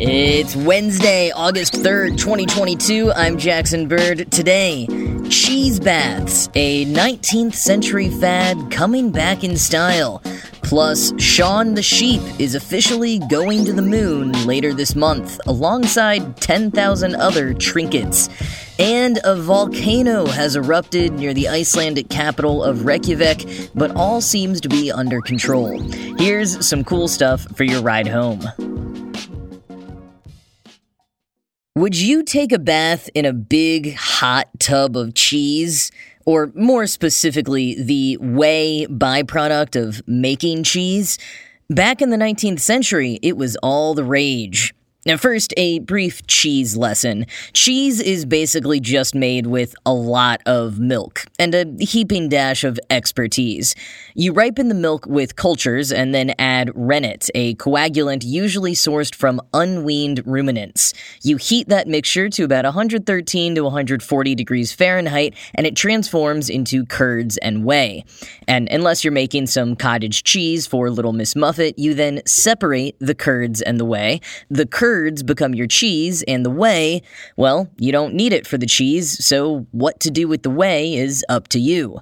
It's Wednesday, August 3rd, 2022. I'm Jackson Bird. Today, cheese baths, a 19th century fad coming back in style. Plus, Shaun the Sheep is officially going to the moon later this month, alongside 10,000 other trinkets. And a volcano has erupted near the Icelandic capital of Reykjavik, but all seems to be under control. Here's some cool stuff for your ride home. Would you take a bath in a big hot tub of cheese? Or more specifically, the whey byproduct of making cheese? Back in the 19th century, it was all the rage. Now, first, a brief cheese lesson. Cheese is basically just made with a lot of milk and a heaping dash of expertise. You ripen the milk with cultures and then add rennet, a coagulant usually sourced from unweaned ruminants. You heat that mixture to about 113 to 140 degrees Fahrenheit and it transforms into curds and whey. And unless you're making some cottage cheese for Little Miss Muffet, you then separate the curds and the whey. The curds curds become your cheese, and the whey, well, you don't need it for the cheese, so what to do with the whey is up to you.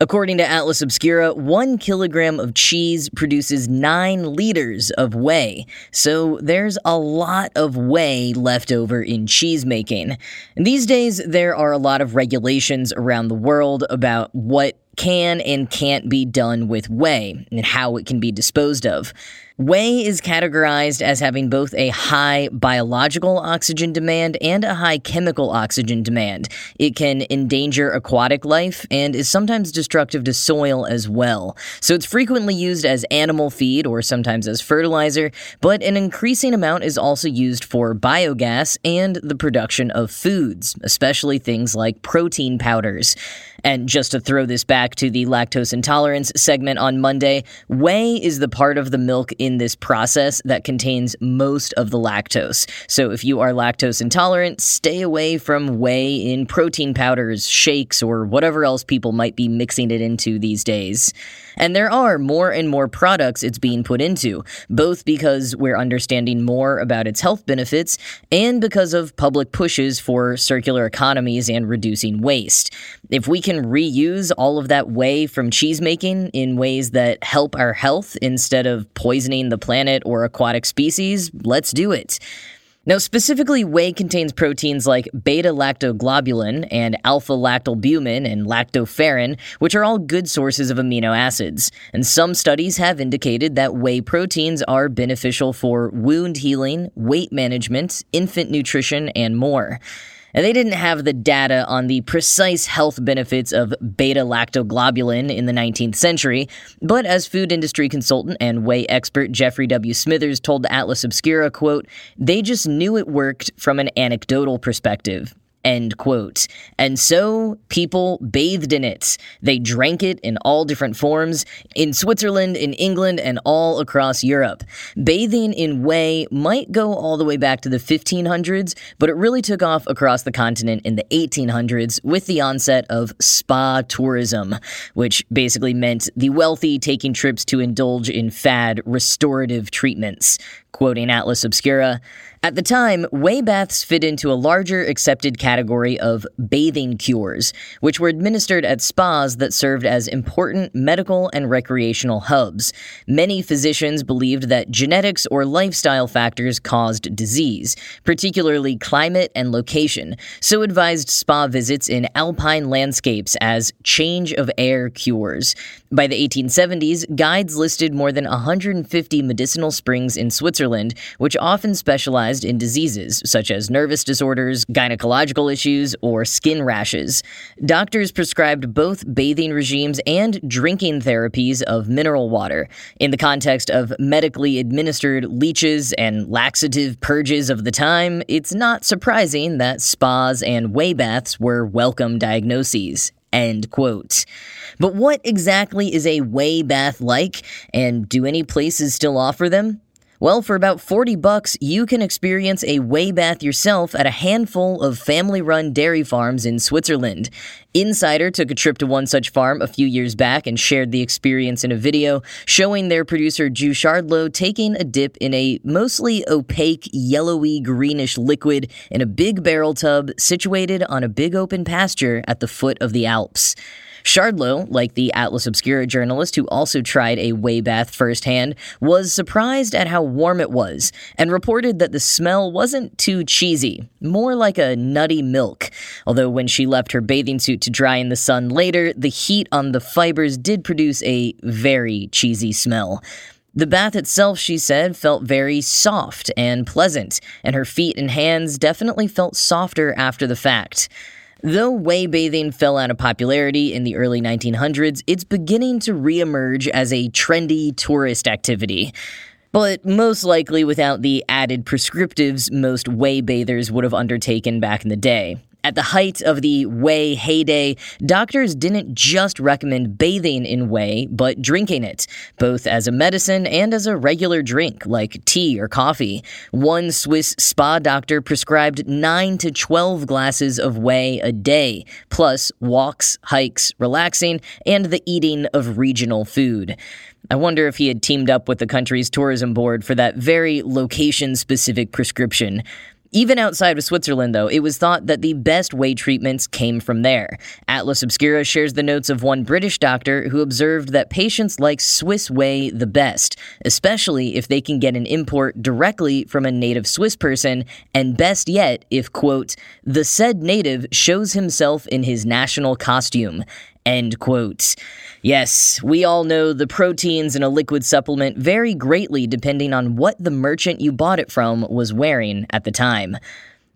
According to Atlas Obscura, one kilogram of cheese produces nine liters of whey, so there's a lot of whey left over in cheese making. These days, there are a lot of regulations around the world about what can and can't be done with whey and how it can be disposed of. Whey is categorized as having both a high biological oxygen demand and a high chemical oxygen demand. It can endanger aquatic life and is sometimes destructive to soil as well. So it's frequently used as animal feed or sometimes as fertilizer, but an increasing amount is also used for biogas and the production of foods, especially things like protein powders. And just to throw this back to the lactose intolerance segment on Monday, whey is the part of the milk in this process that contains most of the lactose. So if you are lactose intolerant, stay away from whey in protein powders, shakes, or whatever else people might be mixing it into these days. And there are more and more products it's being put into, both because we're understanding more about its health benefits and because of public pushes for circular economies and reducing waste. If we can reuse all of that whey from cheese making in ways that help our health instead of poisoning the planet or aquatic species, let's do it. Now, specifically, whey contains proteins like beta lactoglobulin and alpha lactalbumin and lactoferrin, which are all good sources of amino acids. And some studies have indicated that whey proteins are beneficial for wound healing, weight management, infant nutrition, and more. And they didn't have the data on the precise health benefits of beta lactoglobulin in the 19th century, but as food industry consultant and whey expert Jeffrey W. Smithers told Atlas Obscura, quote, they just knew it worked from an anecdotal perspective. End quote. And so people bathed in it. They drank it in all different forms in Switzerland, in England, and all across Europe. Bathing in whey might go all the way back to the 1500s, but it really took off across the continent in the 1800s with the onset of spa tourism, which basically meant the wealthy taking trips to indulge in fad restorative treatments. Quoting Atlas Obscura, at the time, whey baths fit into a larger accepted category of bathing cures, which were administered at spas that served as important medical and recreational hubs. Many physicians believed that genetics or lifestyle factors caused disease, particularly climate and location, so advised spa visits in alpine landscapes as change of air cures. By the 1870s, guides listed more than 150 medicinal springs in Switzerland, which often specialized in diseases such as nervous disorders, gynecological issues, or skin rashes. Doctors prescribed both bathing regimes and drinking therapies of mineral water. In the context of medically administered leeches and laxative purges of the time, it's not surprising that spas and whey baths were welcome diagnoses. End quote. But what exactly is a whey bath like, and do any places still offer them? Well, for about 40 bucks, you can experience a whey bath yourself at a handful of family-run dairy farms in Switzerland. Insider took a trip to one such farm a few years back and shared the experience in a video showing their producer Drew Shardlow taking a dip in a mostly opaque yellowy greenish liquid in a big barrel tub situated on a big open pasture at the foot of the Alps. Shardlow, like the Atlas Obscura journalist who also tried a whey bath firsthand, was surprised at how warm it was and reported that the smell wasn't too cheesy, more like a nutty milk. Although when she left her bathing suit to dry in the sun later, the heat on the fibers did produce a very cheesy smell. The bath itself, she said, felt very soft and pleasant, and her feet and hands definitely felt softer after the fact. Though whey bathing fell out of popularity in the early 1900s, it's beginning to reemerge as a trendy tourist activity. But most likely without the added prescriptives most whey bathers would have undertaken back in the day. At the height of the whey heyday, doctors didn't just recommend bathing in whey, but drinking it, both as a medicine and as a regular drink, like tea or coffee. One Swiss spa doctor prescribed 9 to 12 glasses of whey a day, plus walks, hikes, relaxing, and the eating of regional food. I wonder if he had teamed up with the country's tourism board for that very location specific prescription. Even outside of Switzerland, though, it was thought that the best whey treatments came from there. Atlas Obscura shares the notes of one British doctor who observed that patients like Swiss whey the best, especially if they can get an import directly from a native Swiss person, and best yet if, quote, the said native shows himself in his national costume. End quote. Yes, we all know the proteins in a liquid supplement vary greatly depending on what the merchant you bought it from was wearing at the time.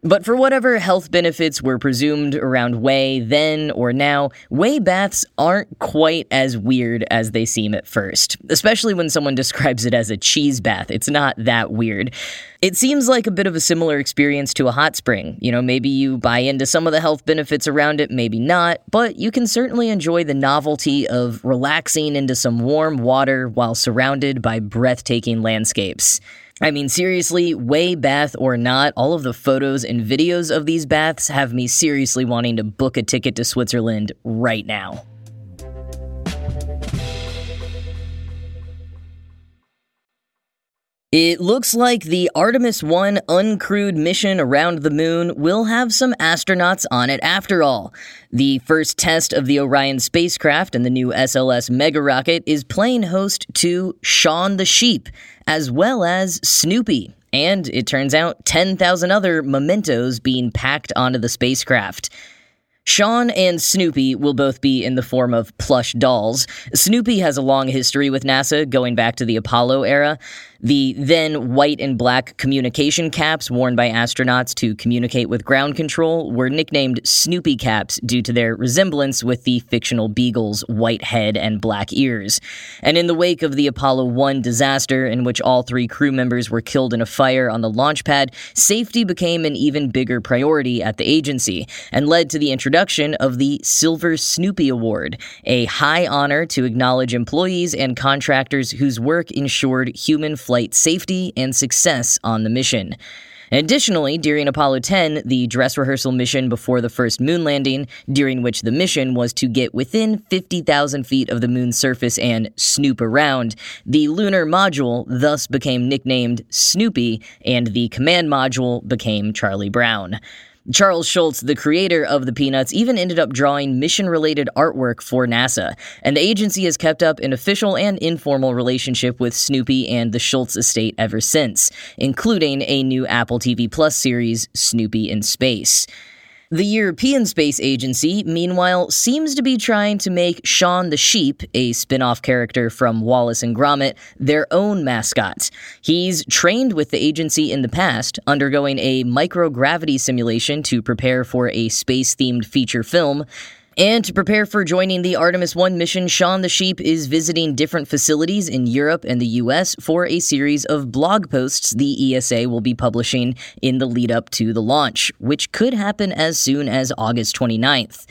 But for whatever health benefits were presumed around whey then or now, whey baths aren't quite as weird as they seem at first. Especially when someone describes it as a cheese bath. It's not that weird. It seems like a bit of a similar experience to a hot spring. You know, maybe you buy into some of the health benefits around it, maybe not, but you can certainly enjoy the novelty of relaxing into some warm water while surrounded by breathtaking landscapes. I mean, seriously, whey bath or not, all of the photos and videos of these baths have me seriously wanting to book a ticket to Switzerland right now. It looks like the Artemis 1 uncrewed mission around the moon will have some astronauts on it after all. The first test of the Orion spacecraft and the new SLS mega rocket is playing host to Shaun the Sheep, as well as Snoopy. And it turns out 10,000 other mementos being packed onto the spacecraft. Shaun and Snoopy will both be in the form of plush dolls. Snoopy has a long history with NASA, going back to the Apollo era. The then white and black communication caps worn by astronauts to communicate with ground control were nicknamed Snoopy caps due to their resemblance with the fictional beagle's white head and black ears. And in the wake of the Apollo 1 disaster, in which all three crew members were killed in a fire on the launch pad, safety became an even bigger priority at the agency and led to the introduction of the Silver Snoopy Award, a high honor to acknowledge employees and contractors whose work ensured human flight flight safety and success on the mission. Additionally, during Apollo 10, the dress rehearsal mission before the first moon landing, during which the mission was to get within 50,000 feet of the moon's surface and snoop around, the lunar module thus became nicknamed Snoopy, and the command module became Charlie Brown. Charles Schulz, the creator of the Peanuts, even ended up drawing mission related artwork for NASA, and the agency has kept up an official and informal relationship with Snoopy and the Schulz estate ever since, including a new Apple TV Plus series, Snoopy in Space. The European Space Agency, meanwhile, seems to be trying to make Shaun the Sheep, a spin off character from Wallace and Gromit, their own mascot. He's trained with the agency in the past, undergoing a microgravity simulation to prepare for a space themed feature film. And to prepare for joining the Artemis 1 mission, Shaun the Sheep is visiting different facilities in Europe and the US for a series of blog posts the ESA will be publishing in the lead up to the launch, which could happen as soon as August 29th.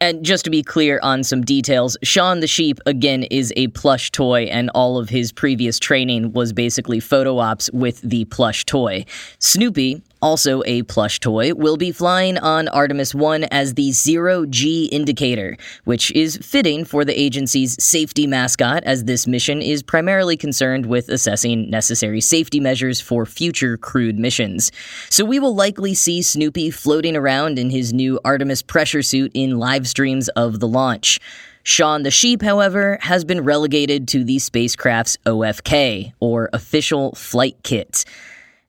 And just to be clear on some details, Shaun the Sheep, again, is a plush toy, and all of his previous training was basically photo ops with the plush toy. Snoopy, also a plush toy, will be flying on Artemis 1 as the Zero G indicator, which is fitting for the agency's safety mascot, as this mission is primarily concerned with assessing necessary safety measures for future crewed missions. So we will likely see Snoopy floating around in his new Artemis pressure suit in live streams of the launch. Shaun the Sheep, however, has been relegated to the spacecraft's OFK, or Official Flight Kit.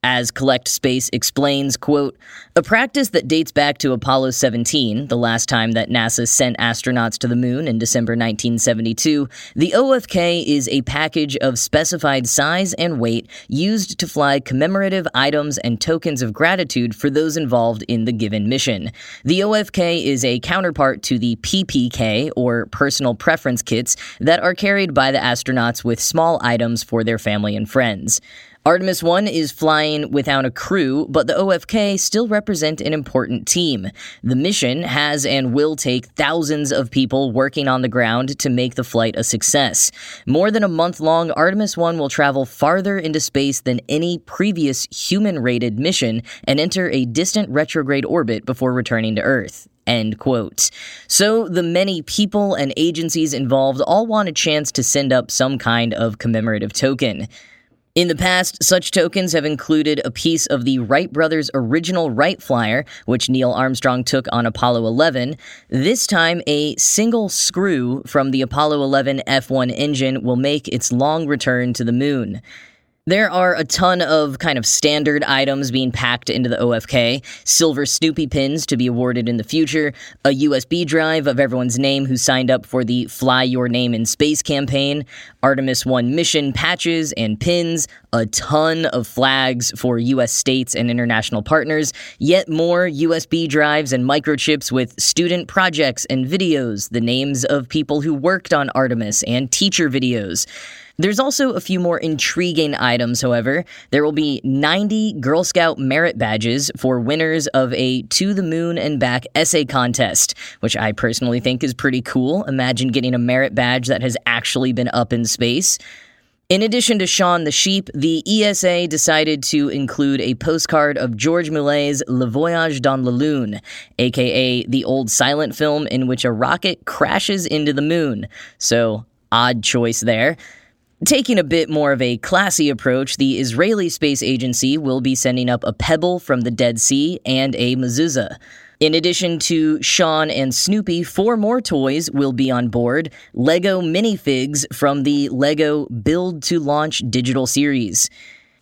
As collectSPACE explains, quote, a practice that dates back to Apollo 17, the last time that NASA sent astronauts to the moon in December 1972, the OFK is a package of specified size and weight used to fly commemorative items and tokens of gratitude for those involved in the given mission. The OFK is a counterpart to the PPK, or personal preference kits, that are carried by the astronauts with small items for their family and friends. Artemis 1 is flying without a crew, but the OFK still represent an important team. The mission has and will take thousands of people working on the ground to make the flight a success. More than a month long, Artemis 1 will travel farther into space than any previous human rated mission and enter a distant retrograde orbit before returning to Earth. End quote. So, the many people and agencies involved all want a chance to send up some kind of commemorative token. In the past, such tokens have included a piece of the Wright brothers' original Wright Flyer, which Neil Armstrong took on Apollo 11. This time, a single screw from the Apollo 11 F 1 engine will make its long return to the moon. There are a ton of kind of standard items being packed into the OFK silver Snoopy pins to be awarded in the future, a USB drive of everyone's name who signed up for the Fly Your Name in Space campaign, Artemis 1 mission patches and pins, a ton of flags for US states and international partners, yet more USB drives and microchips with student projects and videos, the names of people who worked on Artemis, and teacher videos. There's also a few more intriguing items, however. There will be 90 Girl Scout merit badges for winners of a To the Moon and Back essay contest, which I personally think is pretty cool. Imagine getting a merit badge that has actually been up in space. In addition to Shaun the Sheep, the ESA decided to include a postcard of George Méliès's Le Voyage dans la Lune, aka the old silent film in which a rocket crashes into the moon. So, odd choice there. Taking a bit more of a classy approach, the Israeli Space Agency will be sending up a pebble from the Dead Sea and a mezuzah. In addition to Shaun and Snoopy, four more toys will be on board Lego minifigs from the Lego Build to Launch digital series.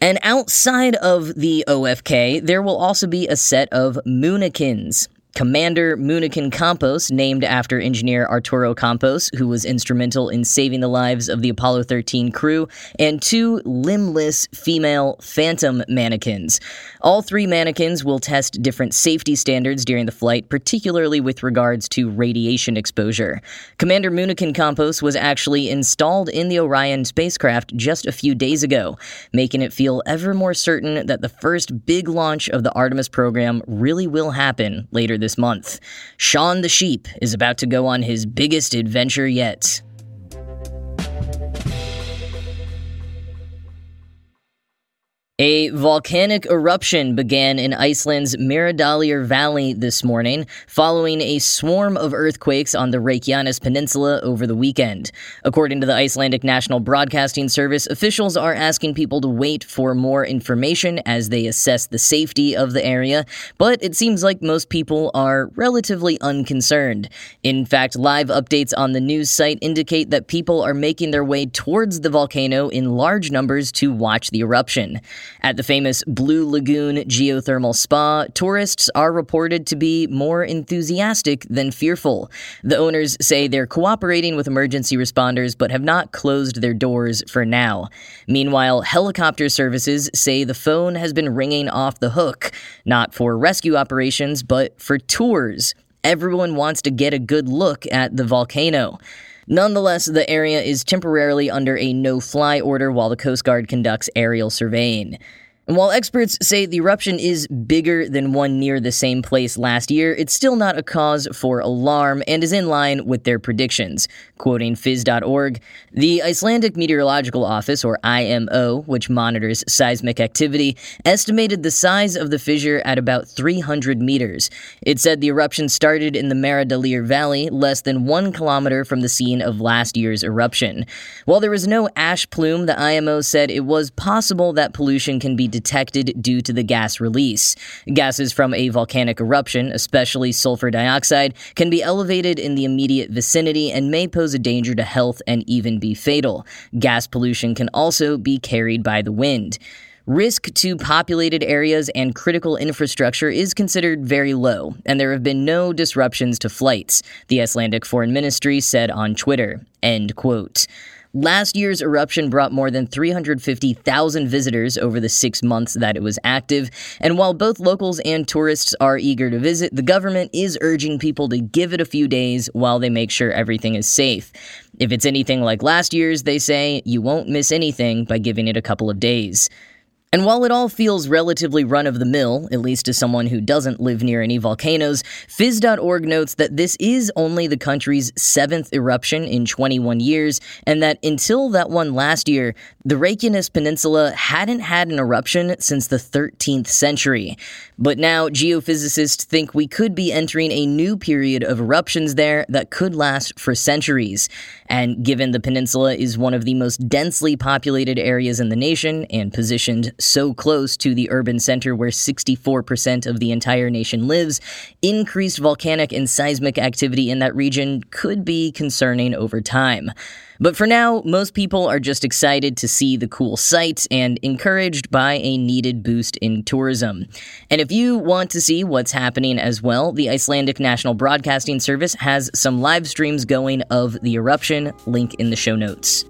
And outside of the OFK, there will also be a set of Moonikins. Commander Moonikin Campos, named after engineer Arturo Campos, who was instrumental in saving the lives of the Apollo 13 crew, and two limbless female phantom mannequins. All three mannequins will test different safety standards during the flight, particularly with regards to radiation exposure. Commander Moonikin Campos was actually installed in the Orion spacecraft just a few days ago, making it feel ever more certain that the first big launch of the Artemis program really will happen later this month. Shaun the Sheep is about to go on his biggest adventure yet. A volcanic eruption began in Iceland's Meradalir Valley this morning, following a swarm of earthquakes on the Reykjanes Peninsula over the weekend. According to the Icelandic National Broadcasting Service, officials are asking people to wait for more information as they assess the safety of the area, but it seems like most people are relatively unconcerned. In fact, live updates on the news site indicate that people are making their way towards the volcano in large numbers to watch the eruption. At the famous Blue Lagoon geothermal spa, tourists are reported to be more enthusiastic than fearful. The owners say they're cooperating with emergency responders but have not closed their doors for now. Meanwhile, helicopter services say the phone has been ringing off the hook, not for rescue operations, but for tours. Everyone wants to get a good look at the volcano. Nonetheless, the area is temporarily under a no fly order while the Coast Guard conducts aerial surveying. And while experts say the eruption is bigger than one near the same place last year, it's still not a cause for alarm and is in line with their predictions. Quoting phys.org, the Icelandic Meteorological Office, or IMO, which monitors seismic activity, estimated the size of the fissure at about 300 meters. It said the eruption started in the Meradalir Valley, less than one kilometer from the scene of last year's eruption. While there was no ash plume, the IMO said it was possible that pollution can be detected due to the gas release. Gases from a volcanic eruption, especially sulfur dioxide, can be elevated in the immediate vicinity and may pose a danger to health and even be fatal. Gas pollution can also be carried by the wind. Risk to populated areas and critical infrastructure is considered very low, and there have been no disruptions to flights, the Icelandic Foreign Ministry said on Twitter. End quote. Last year's eruption brought more than 350,000 visitors over the six months that it was active, and while both locals and tourists are eager to visit, the government is urging people to give it a few days while they make sure everything is safe. If it's anything like last year's, they say, you won't miss anything by giving it a couple of days. And while it all feels relatively run of the mill, at least to someone who doesn't live near any volcanoes, Phys.org notes that this is only the country's seventh eruption in 21 years, and that until that one last year, the Reykjanes Peninsula hadn't had an eruption since the 13th century. But now, geophysicists think we could be entering a new period of eruptions there that could last for centuries. And given the peninsula is one of the most densely populated areas in the nation and positioned so close to the urban center where 64% of the entire nation lives, increased volcanic and seismic activity in that region could be concerning over time. But for now, most people are just excited to see the cool sights and encouraged by a needed boost in tourism. And if you want to see what's happening as well, the Icelandic National Broadcasting Service has some live streams going of the eruption, link in the show notes.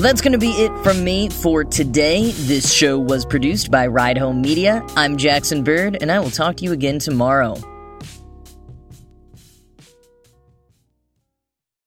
Well, that's going to be it from me for today. This show was produced by Ride Home Media. I'm Jackson Bird, and I will talk to you again tomorrow.